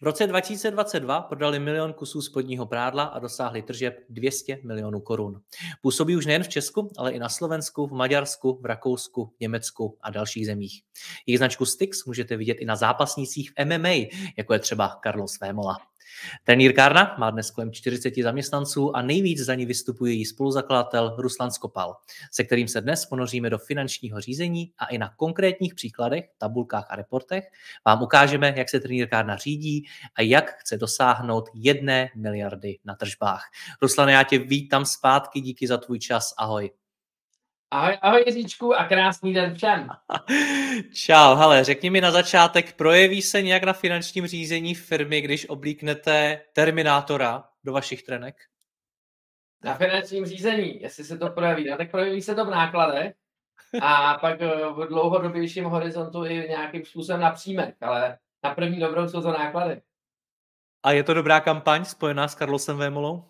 V roce 2022 prodali milion kusů spodního prádla a dosáhli tržeb 200 milionů korun. Působí už nejen v Česku, ale i na Slovensku, v Maďarsku, v Rakousku, Německu a dalších zemích. Jejich značku Styx můžete vidět i na zápasnících v MMA, jako je třeba Carlos Vémola. Trenír Kárna má dnes kolem 40 zaměstnanců a nejvíc za ní vystupuje její spoluzakladatel Ruslan Skopal, se kterým se dnes ponoříme do finančního řízení a i na konkrétních příkladech, tabulkách a reportech vám ukážeme, jak se trenír Kárna řídí a jak chce dosáhnout jedné miliardy na tržbách. Ruslane, já tě vítám zpátky, díky za tvůj čas, ahoj. Ahoj, ahoj Jiříčku a krásný den všem. Čau, hele, řekni mi na začátek, projeví se nějak na finančním řízení firmy, když oblíknete Terminátora do vašich trenek? Na finančním řízení, jestli se to projeví, no, tak projeví se to v nákladech a pak eh, v dlouhodobějším horizontu i nějakým způsobem na ale na první dobrou jsou to náklady. A je to dobrá kampaň spojená s Carlosem Vémolou?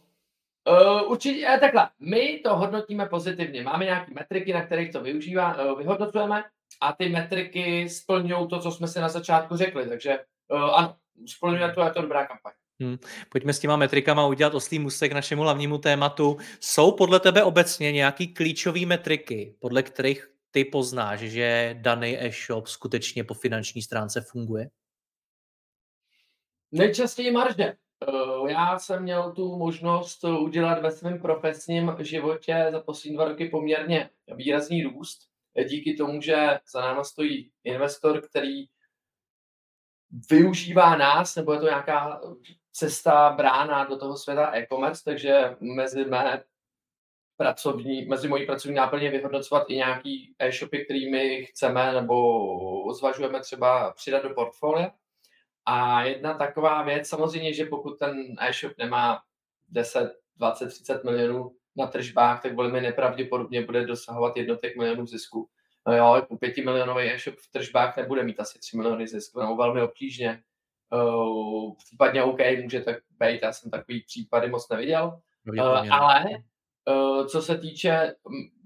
Uh, určitě, uh, takhle, my to hodnotíme pozitivně. Máme nějaké metriky, na kterých to využívá, uh, vyhodnocujeme a ty metriky splňují to, co jsme si na začátku řekli. Takže uh, ano, splňuje to, je to dobrá kampaň. Hmm. Pojďme s těma metrikama udělat oslý musek k našemu hlavnímu tématu. Jsou podle tebe obecně nějaký klíčové metriky, podle kterých ty poznáš, že daný e-shop skutečně po finanční stránce funguje? Nejčastěji marže. Eh, já jsem měl tu možnost udělat ve svém profesním životě za poslední dva roky poměrně výrazný růst. Díky tomu, že za náma stojí investor, který využívá nás, nebo je to nějaká cesta, brána do toho světa e-commerce, takže mezi mé pracovní, mezi mojí pracovní náplně vyhodnocovat i nějaký e-shopy, kterými chceme nebo zvažujeme třeba přidat do portfolia. A jedna taková věc, samozřejmě, že pokud ten e-shop nemá 10, 20, 30 milionů na tržbách, tak velmi nepravděpodobně bude dosahovat jednotek milionů zisku. No jo, u pěti milionový e-shop v tržbách nebude mít asi 3 miliony zisku, no velmi obtížně. Uh, případně OK, může tak být, já jsem takový případy moc neviděl, uh, ale uh, co se týče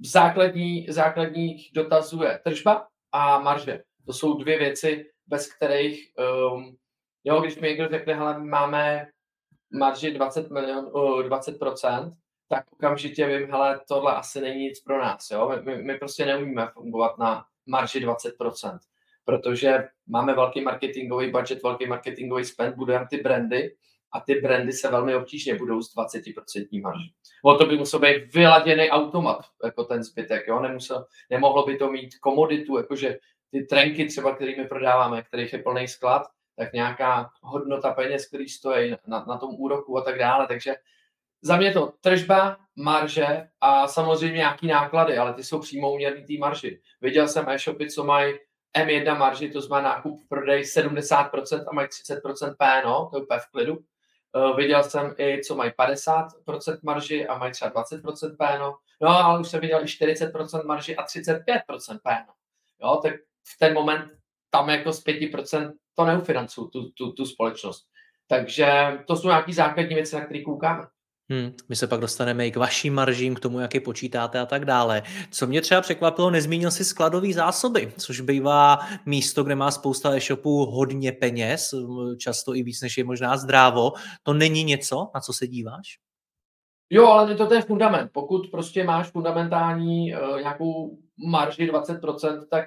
základní, základních dotazů je tržba a marže. To jsou dvě věci, bez kterých um, Jo, když mi někdo řekne, hele, máme marži 20 milion, uh, 20%, tak okamžitě vím, hele, tohle asi není nic pro nás, jo. My, my, my prostě neumíme fungovat na marži 20%, protože máme velký marketingový budget, velký marketingový spend, budujeme ty brandy a ty brandy se velmi obtížně budou s 20% marží. O to by musel být vyladěný automat, jako ten zbytek, jo. Nemusel, nemohlo by to mít komoditu, jakože ty trenky třeba, kterými prodáváme, kterých je plný sklad, tak nějaká hodnota peněz, který stojí na, na tom úroku a tak dále. Takže za mě to tržba, marže a samozřejmě nějaký náklady, ale ty jsou přímo uměrný té marži. Viděl jsem e-shopy, co mají M1 marži, to znamená nákup, prodej 70% a mají 30% PNO, to je úplně v klidu. Uh, viděl jsem i, co mají 50% marži a mají třeba 20% PNO. No, ale už jsem viděl i 40% marži a 35% PNO. Jo, tak v ten moment tam jako z 5% to neufinancují, tu, tu, tu společnost. Takže to jsou nějaké základní věci, na které koukáme. Hmm, my se pak dostaneme i k vašim maržím, k tomu, jak je počítáte a tak dále. Co mě třeba překvapilo, nezmínil si skladové zásoby, což bývá místo, kde má spousta e-shopů hodně peněz, často i víc, než je možná zdrávo. To není něco, na co se díváš? Jo, ale to, to je fundament. Pokud prostě máš fundamentální uh, nějakou marži 20%, tak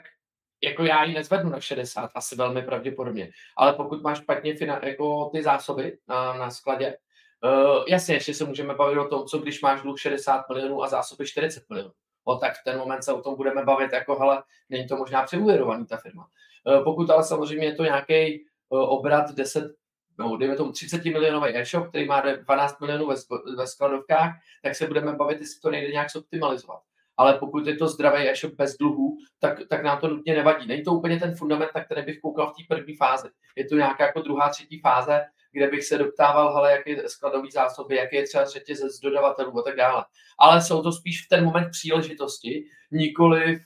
jako já ji nezvednu na 60, asi velmi pravděpodobně. Ale pokud máš špatně fina, jako ty zásoby na, na skladě, uh, jasně, ještě se můžeme bavit o tom, co když máš dluh 60 milionů a zásoby 40 milionů. O, tak v ten moment se o tom budeme bavit jako, hele, není to možná přeúvěrovaný ta firma. Uh, pokud ale samozřejmě je to nějaký obrat 10, no, dejme tomu 30 milionový e-shop, který má 12 milionů ve, ve skladovkách, tak se budeme bavit, jestli to nejde nějak zoptimalizovat. Ale pokud je to zdravý e-shop bez dluhů, tak, tak nám to nutně nevadí. Není to úplně ten fundament, na který bych koukal v té první fázi. Je to nějaká jako druhá, třetí fáze, kde bych se doptával, hele, jak je skladový zásoby, jak je třeba řetězec dodavatelů a tak dále. Ale jsou to spíš v ten moment příležitosti, nikoli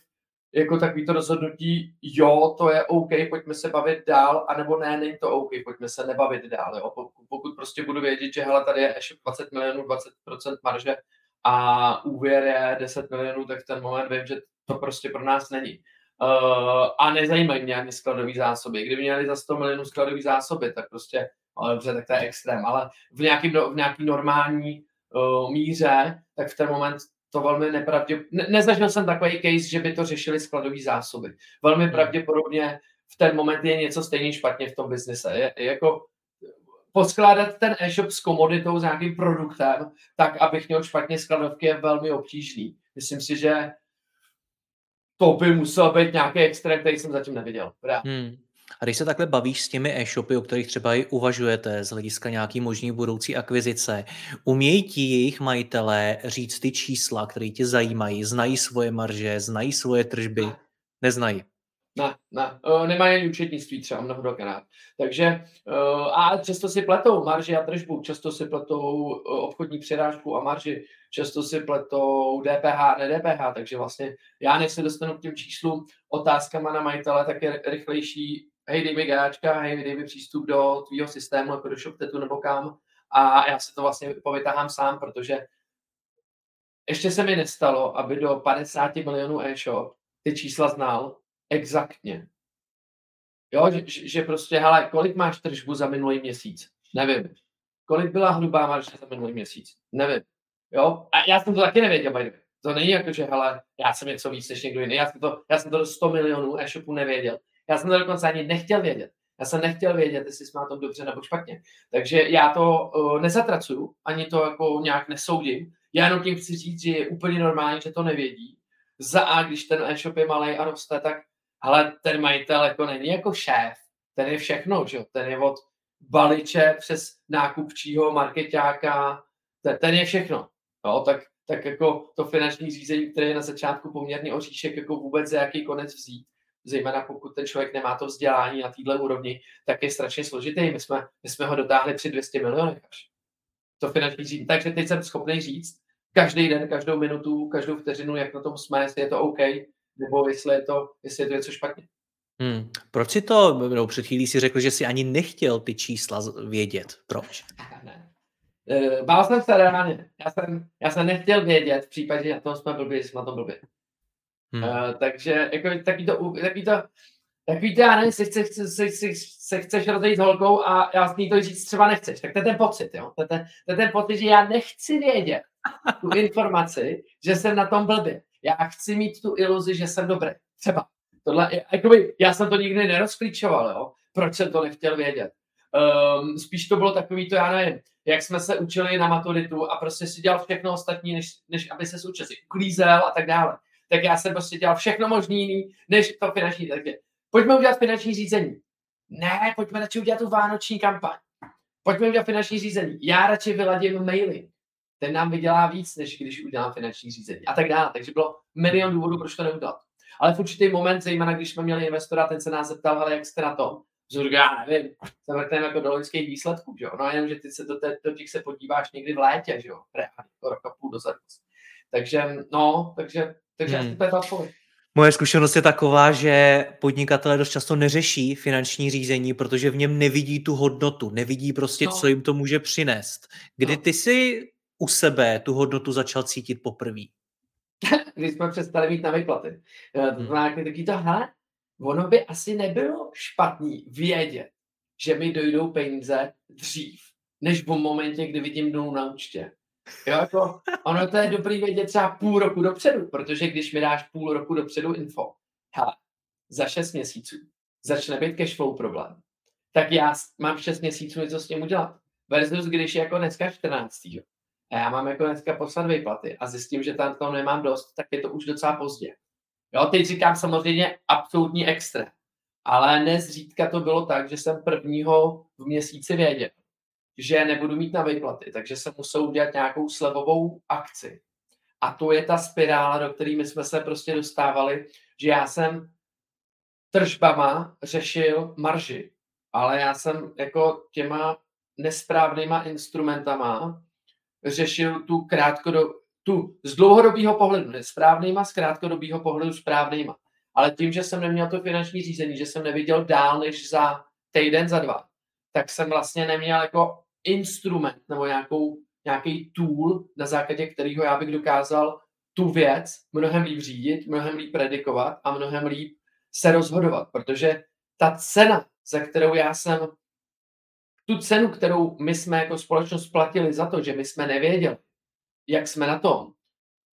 jako takový to rozhodnutí, jo, to je OK, pojďme se bavit dál, anebo ne, není to OK, pojďme se nebavit dál. Jo. Pokud, prostě budu vědět, že hele, tady je ještě 20 milionů, 20% marže a úvěr je 10 milionů, tak v ten moment vím, že to prostě pro nás není. Uh, a nezajímají mě ani skladové zásoby. Kdyby měli za 100 milionů skladové zásoby, tak prostě, ale dobře, tak to je extrém. Ale v nějaký, v nějaký normální uh, míře, tak v ten moment to velmi nepravdě... Ne, nezažil jsem takový case, že by to řešili skladové zásoby. Velmi hmm. pravděpodobně v ten moment je něco stejně špatně v tom biznise. Je jako poskládat ten e-shop s komoditou, s nějakým produktem, tak, abych měl špatně skladovky, je velmi obtížný. Myslím si, že to by musel být nějaký extrém, který jsem zatím neviděl. Hmm. A když se takhle bavíš s těmi e-shopy, o kterých třeba i uvažujete z hlediska nějaký možný budoucí akvizice, umějí ti jejich majitelé říct ty čísla, které tě zajímají, znají svoje marže, znají svoje tržby? Neznají. Ne, ne, nemají ani účetnictví třeba mnohokrát. Takže uh, a často si pletou marži a tržbu, často si pletou uh, obchodní přirážku a marži, často si pletou DPH a ne-DPH, takže vlastně já než se dostanu k těm číslům otázkama na majitele, tak je rychlejší hej, dej mi gáčka, hej, dej mi přístup do tvýho systému, jako do ShopTetu nebo kam. A já se to vlastně povytahám sám, protože ještě se mi nestalo, aby do 50 milionů e-shop ty čísla znal exaktně. Jo, že, že prostě, hele, kolik máš tržbu za minulý měsíc? Nevím. Kolik byla hrubá marže za minulý měsíc? Nevím. Jo, a já jsem to taky nevěděl, by To není jako, že hele, já jsem něco víc než někdo jiný. Já jsem to, já jsem to do 100 milionů e-shopů nevěděl. Já jsem to dokonce ani nechtěl vědět. Já jsem nechtěl vědět, jestli jsme na tom dobře nebo špatně. Takže já to uh, nezatracuju, ani to jako nějak nesoudím. Já jenom tím chci říct, že je úplně normální, že to nevědí. Za A, když ten e-shop je malý a roste, tak ale ten majitel jako není jako šéf. Ten je všechno, že? Ten je od baliče přes nákupčího, marketáka, ten, ten je všechno. Jo, tak, tak jako to finanční řízení, které je na začátku poměrně oříšek, jako vůbec za jaký konec vzít zejména pokud ten člověk nemá to vzdělání na této úrovni, tak je strašně složitý. My jsme, my jsme ho dotáhli při 200 milionech až. To finanční řízení. Takže teď jsem schopný říct každý den, každou minutu, každou vteřinu, jak na tom jsme, jestli je to OK, nebo jestli je to, jestli je to něco špatně. Hmm. Proč si to, no před chvílí si řekl, že si ani nechtěl ty čísla vědět. Proč? Ne. Eh, bál jsem se reálně. Já jsem, já jsem nechtěl vědět v případě, že na tom jsme blbě, jsme na tom blbě. Hmm. Uh, takže jako takový to, takový to, takový to, já nevím, se, chce, se, se, se, se chceš rozejít holkou a já s ní to říct třeba nechceš. Tak to je ten pocit, jo. To je ten, to je ten pocit, že já nechci vědět tu informaci, že jsem na tom blbě. Já chci mít tu iluzi, že jsem dobrý. Třeba. Tohle, jakoby, já jsem to nikdy nerozklíčoval, jo. Proč jsem to nechtěl vědět? Um, spíš to bylo takový to, já nevím, jak jsme se učili na maturitu a prostě si dělal všechno ostatní, než, než aby se učil. Klízel a tak dále tak já jsem prostě dělal všechno možné jiný, než to finanční. Takže pojďme udělat finanční řízení. Ne, pojďme radši udělat tu vánoční kampaň. Pojďme udělat finanční řízení. Já radši vyladím maily. Ten nám vydělá víc, než když udělám finanční řízení. A tak dále. Takže bylo milion důvodů, proč to neudělat. Ale v určitý moment, zejména když jsme měli investora, ten se nás zeptal, ale jak jste na tom? Zurga, já nevím, se vrtneme jako do loňských výsledků, že jo? No jenom, že ty se do, té, do těch se podíváš někdy v létě, že jo? Reálně, jako rok a půl dozadu. Takže, no, takže takže hmm. to je ta. Moje zkušenost je taková, že podnikatelé dost často neřeší finanční řízení, protože v něm nevidí tu hodnotu, nevidí prostě, no. co jim to může přinést. Kdy no. ty si u sebe tu hodnotu začal cítit poprvé? Když jsme přestali mít na vyplaty. Eh, to znamená, hmm. taky to, hele, ono by asi nebylo špatný vědět, že mi dojdou peníze dřív, než v momentě, kdy vidím nulu na účtě. Jo, jako, ono to je dobrý vědět třeba půl roku dopředu, protože když mi dáš půl roku dopředu info, hele, za šest měsíců začne být cashflow problém, tak já mám šest měsíců něco s tím udělat. Versus když je jako dneska 14. A já mám jako dneska poslat výplaty a zjistím, že tam toho nemám dost, tak je to už docela pozdě. Jo, teď říkám samozřejmě absolutní extra. Ale nezřídka to bylo tak, že jsem prvního v měsíci věděl, že nebudu mít na výplaty, takže jsem musel udělat nějakou slevovou akci. A to je ta spirála, do které jsme se prostě dostávali, že já jsem tržbama řešil marži, ale já jsem jako těma nesprávnýma instrumentama řešil tu krátkodob, tu z dlouhodobého pohledu nesprávnýma, z krátkodobého pohledu správnýma. Ale tím, že jsem neměl to finanční řízení, že jsem neviděl dál než za týden, za dva, tak jsem vlastně neměl jako instrument nebo nějakou, nějaký tool, na základě kterého já bych dokázal tu věc mnohem líp řídit, mnohem líp predikovat a mnohem líp se rozhodovat, protože ta cena, za kterou já jsem, tu cenu, kterou my jsme jako společnost platili za to, že my jsme nevěděli, jak jsme na tom,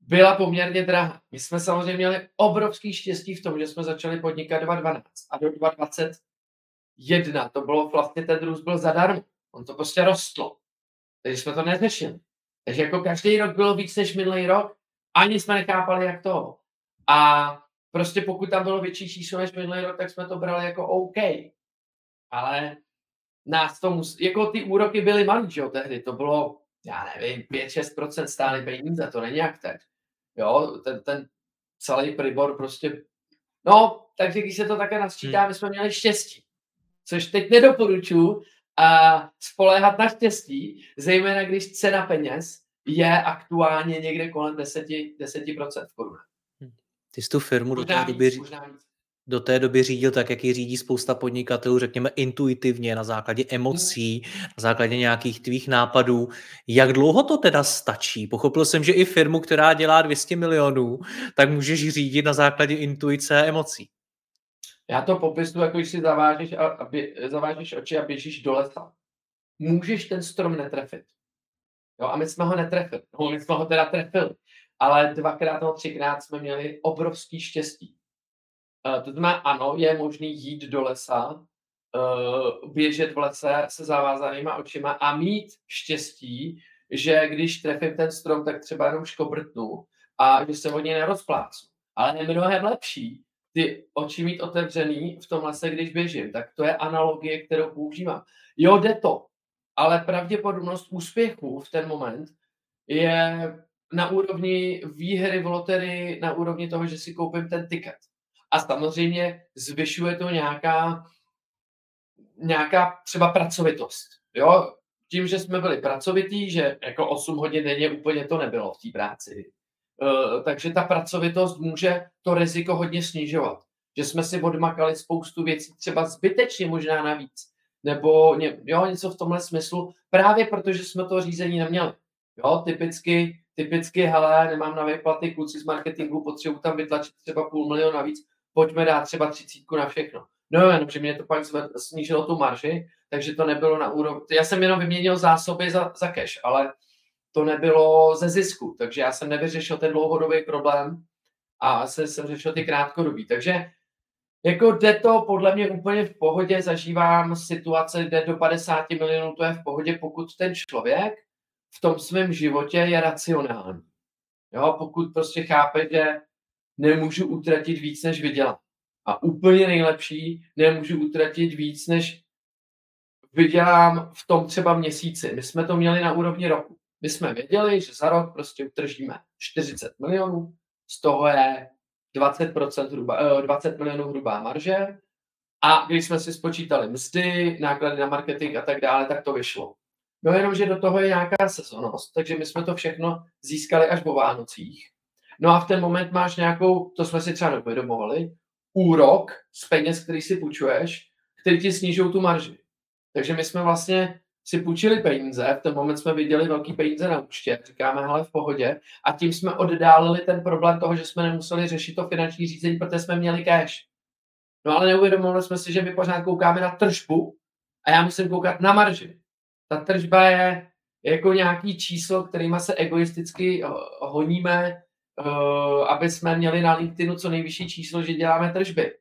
byla poměrně drahá. My jsme samozřejmě měli obrovský štěstí v tom, že jsme začali podnikat 2012 a do 2021 to bylo vlastně ten růst byl zadarmo. On to prostě rostlo. Takže jsme to neřešili. Takže jako každý rok bylo víc než minulý rok, ani jsme nechápali, jak to. A prostě pokud tam bylo větší číslo než minulý rok, tak jsme to brali jako OK. Ale nás to mus... jako ty úroky byly malý, že jo, tehdy, to bylo, já nevím, 5-6% stály peníze, to není jak teď. Jo, ten, ten celý pribor prostě, no, takže když se to také nasčítá, hmm. my jsme měli štěstí, což teď nedoporučuji a spoléhat na štěstí, zejména když cena peněz je aktuálně někde kolem 10%, 10% v korunách. Ty jsi tu firmu do té, doby, do té doby řídil tak, jak ji řídí spousta podnikatelů, řekněme intuitivně, na základě emocí, na základě nějakých tvých nápadů. Jak dlouho to teda stačí? Pochopil jsem, že i firmu, která dělá 200 milionů, tak můžeš řídit na základě intuice a emocí. Já to popisuju, jako když si zavážeš, a, a zavážeš oči a běžíš do lesa. Můžeš ten strom netrefit. Jo, a my jsme ho netrefili. No, my jsme ho teda trefili ale dvakrát nebo třikrát jsme měli obrovský štěstí. Uh, to znamená, ano, je možný jít do lesa, uh, běžet v lese se zavázanýma očima a mít štěstí, že když trefím ten strom, tak třeba jenom škobrtnu a že se hodně nerozplácu. Ale je mnohem lepší ty oči mít otevřený v tom lese, když běžím. Tak to je analogie, kterou používám. Jo, jde to, ale pravděpodobnost úspěchu v ten moment je na úrovni výhry v loterii, na úrovni toho, že si koupím ten tiket. A samozřejmě zvyšuje to nějaká, nějaká třeba pracovitost. Jo? Tím, že jsme byli pracovití, že jako 8 hodin denně úplně to nebylo v té práci. Uh, takže ta pracovitost může to riziko hodně snižovat. Že jsme si odmakali spoustu věcí, třeba zbytečně možná navíc. Nebo ně, jo, něco v tomhle smyslu, právě protože jsme to řízení neměli. Jo, typicky typicky, hele, nemám na výplaty, kluci z marketingu, potřebuji tam vytlačit třeba půl milionu navíc, pojďme dát třeba třicítku na všechno. No jenom, že mě to pak snížilo tu marži, takže to nebylo na úrovni. Já jsem jenom vyměnil zásoby za, za cash, ale to nebylo ze zisku, takže já jsem nevyřešil ten dlouhodobý problém a jsem, jsem řešil ty krátkodobí. Takže jako jde to podle mě úplně v pohodě, zažívám situace, kde do 50 milionů to je v pohodě, pokud ten člověk v tom svém životě je racionální. Jo, pokud prostě chápe, že nemůžu utratit víc, než vydělám. A úplně nejlepší, nemůžu utratit víc, než vydělám v tom třeba měsíci. My jsme to měli na úrovni roku. My jsme věděli, že za rok prostě utržíme 40 milionů, z toho je 20%, hruba, 20 milionů hrubá marže a když jsme si spočítali mzdy, náklady na marketing a tak dále, tak to vyšlo. No jenom, že do toho je nějaká sezonost, takže my jsme to všechno získali až po Vánocích. No a v ten moment máš nějakou, to jsme si třeba neuvědomovali, úrok z peněz, který si půjčuješ, který ti snižují tu marži. Takže my jsme vlastně si půjčili peníze, v ten moment jsme viděli velký peníze na účtě, říkáme, hele, v pohodě, a tím jsme oddálili ten problém toho, že jsme nemuseli řešit to finanční řízení, protože jsme měli cash. No ale neuvědomovali jsme si, že my pořád koukáme na tržbu a já musím koukat na marži ta tržba je jako nějaký číslo, kterýma se egoisticky eh, honíme, aby jsme měli na LinkedInu co nejvyšší číslo, že děláme tržby.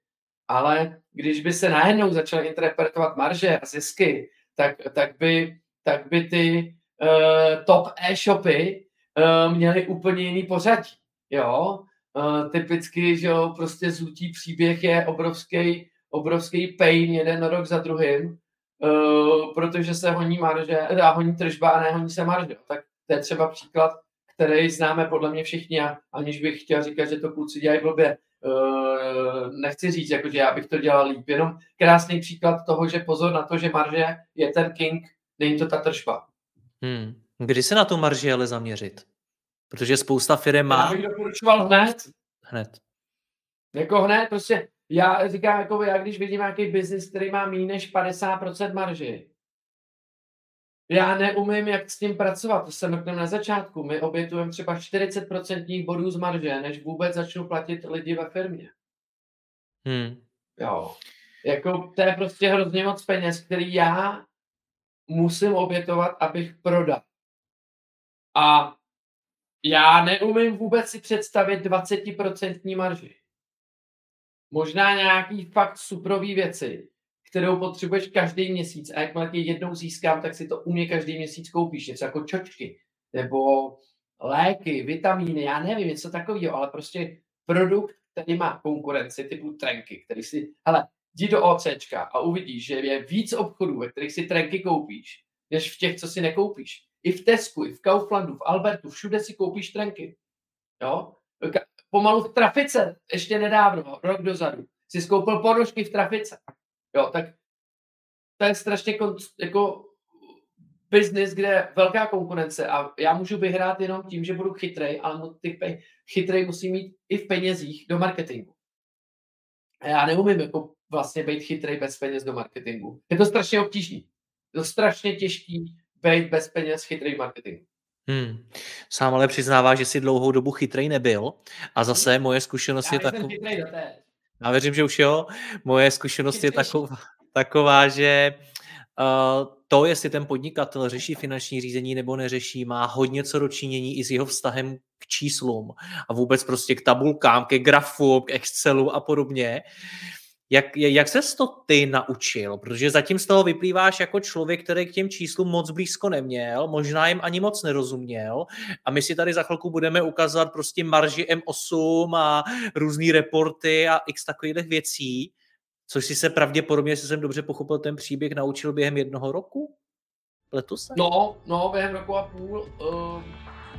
Ale když by se najednou začaly interpretovat marže a zisky, tak, tak, by, tak by ty uh, top e-shopy uh, měly úplně jiný pořadí. Jo? Uh, typicky, že jo, prostě zlutý příběh je obrovský obrovský pain jeden rok za druhým, uh, protože se honí marže, a honí tržba a nehoní se marže. Tak to je třeba příklad, který známe podle mě všichni a aniž bych chtěl říkat, že to kluci dělají blbě. Uh, nechci říct, jako, že já bych to dělal líp, jenom krásný příklad toho, že pozor na to, že marže je ten king, není to ta tržba. Hmm. Kdy se na tu marži ale zaměřit? Protože spousta firm má... Já bych doporučoval hned. Hned. Jako hned, prostě já říkám, jako já když vidím nějaký biznis, který má méně než 50% marži, já neumím, jak s tím pracovat. To se mrknem na začátku. My obětujeme třeba 40% bodů z marže, než vůbec začnu platit lidi ve firmě. Hmm. Jo. Jako, to je prostě hrozně moc peněz, který já musím obětovat, abych prodal. A já neumím vůbec si představit 20% marži. Možná nějaký fakt suprový věci, kterou potřebuješ každý měsíc a jakmile tě jednou získám, tak si to u mě každý měsíc koupíš. Něco jako čočky, nebo léky, vitamíny, já nevím, něco takového, ale prostě produkt, který má konkurenci typu trenky, který si, hele, jdi do OCčka a uvidíš, že je víc obchodů, ve kterých si trenky koupíš, než v těch, co si nekoupíš. I v Tesku, i v Kauflandu, v Albertu, všude si koupíš trenky. Jo? Pomalu v trafice, ještě nedávno, rok dozadu, si skoupil ponožky v trafice. Jo, tak to je strašně jako business, kde je velká konkurence a já můžu vyhrát jenom tím, že budu chytrej, ale ty pe- chytrej musí mít i v penězích do marketingu. A já neumím jako vlastně být chytrej bez peněz do marketingu. Je to strašně obtížný. Je to strašně těžký být bez peněz chytrý marketing. Hmm. Sám ale přiznává, že si dlouhou dobu chytrej nebyl a zase moje zkušenost Já je taková... Já věřím, že už jo. Moje zkušenost je taková, taková že uh, to, jestli ten podnikatel řeší finanční řízení nebo neřeší, má hodně co dočinění i s jeho vztahem k číslům a vůbec prostě k tabulkám, ke grafům, k Excelu a podobně. Jak, jak se to ty naučil? Protože zatím z toho vyplýváš jako člověk, který k těm číslům moc blízko neměl, možná jim ani moc nerozuměl a my si tady za chvilku budeme ukazovat prostě marži M8 a různé reporty a x takových věcí, což si se pravděpodobně, jestli jsem dobře pochopil ten příběh, naučil během jednoho roku? Letos? No, no, během roku a půl. Uh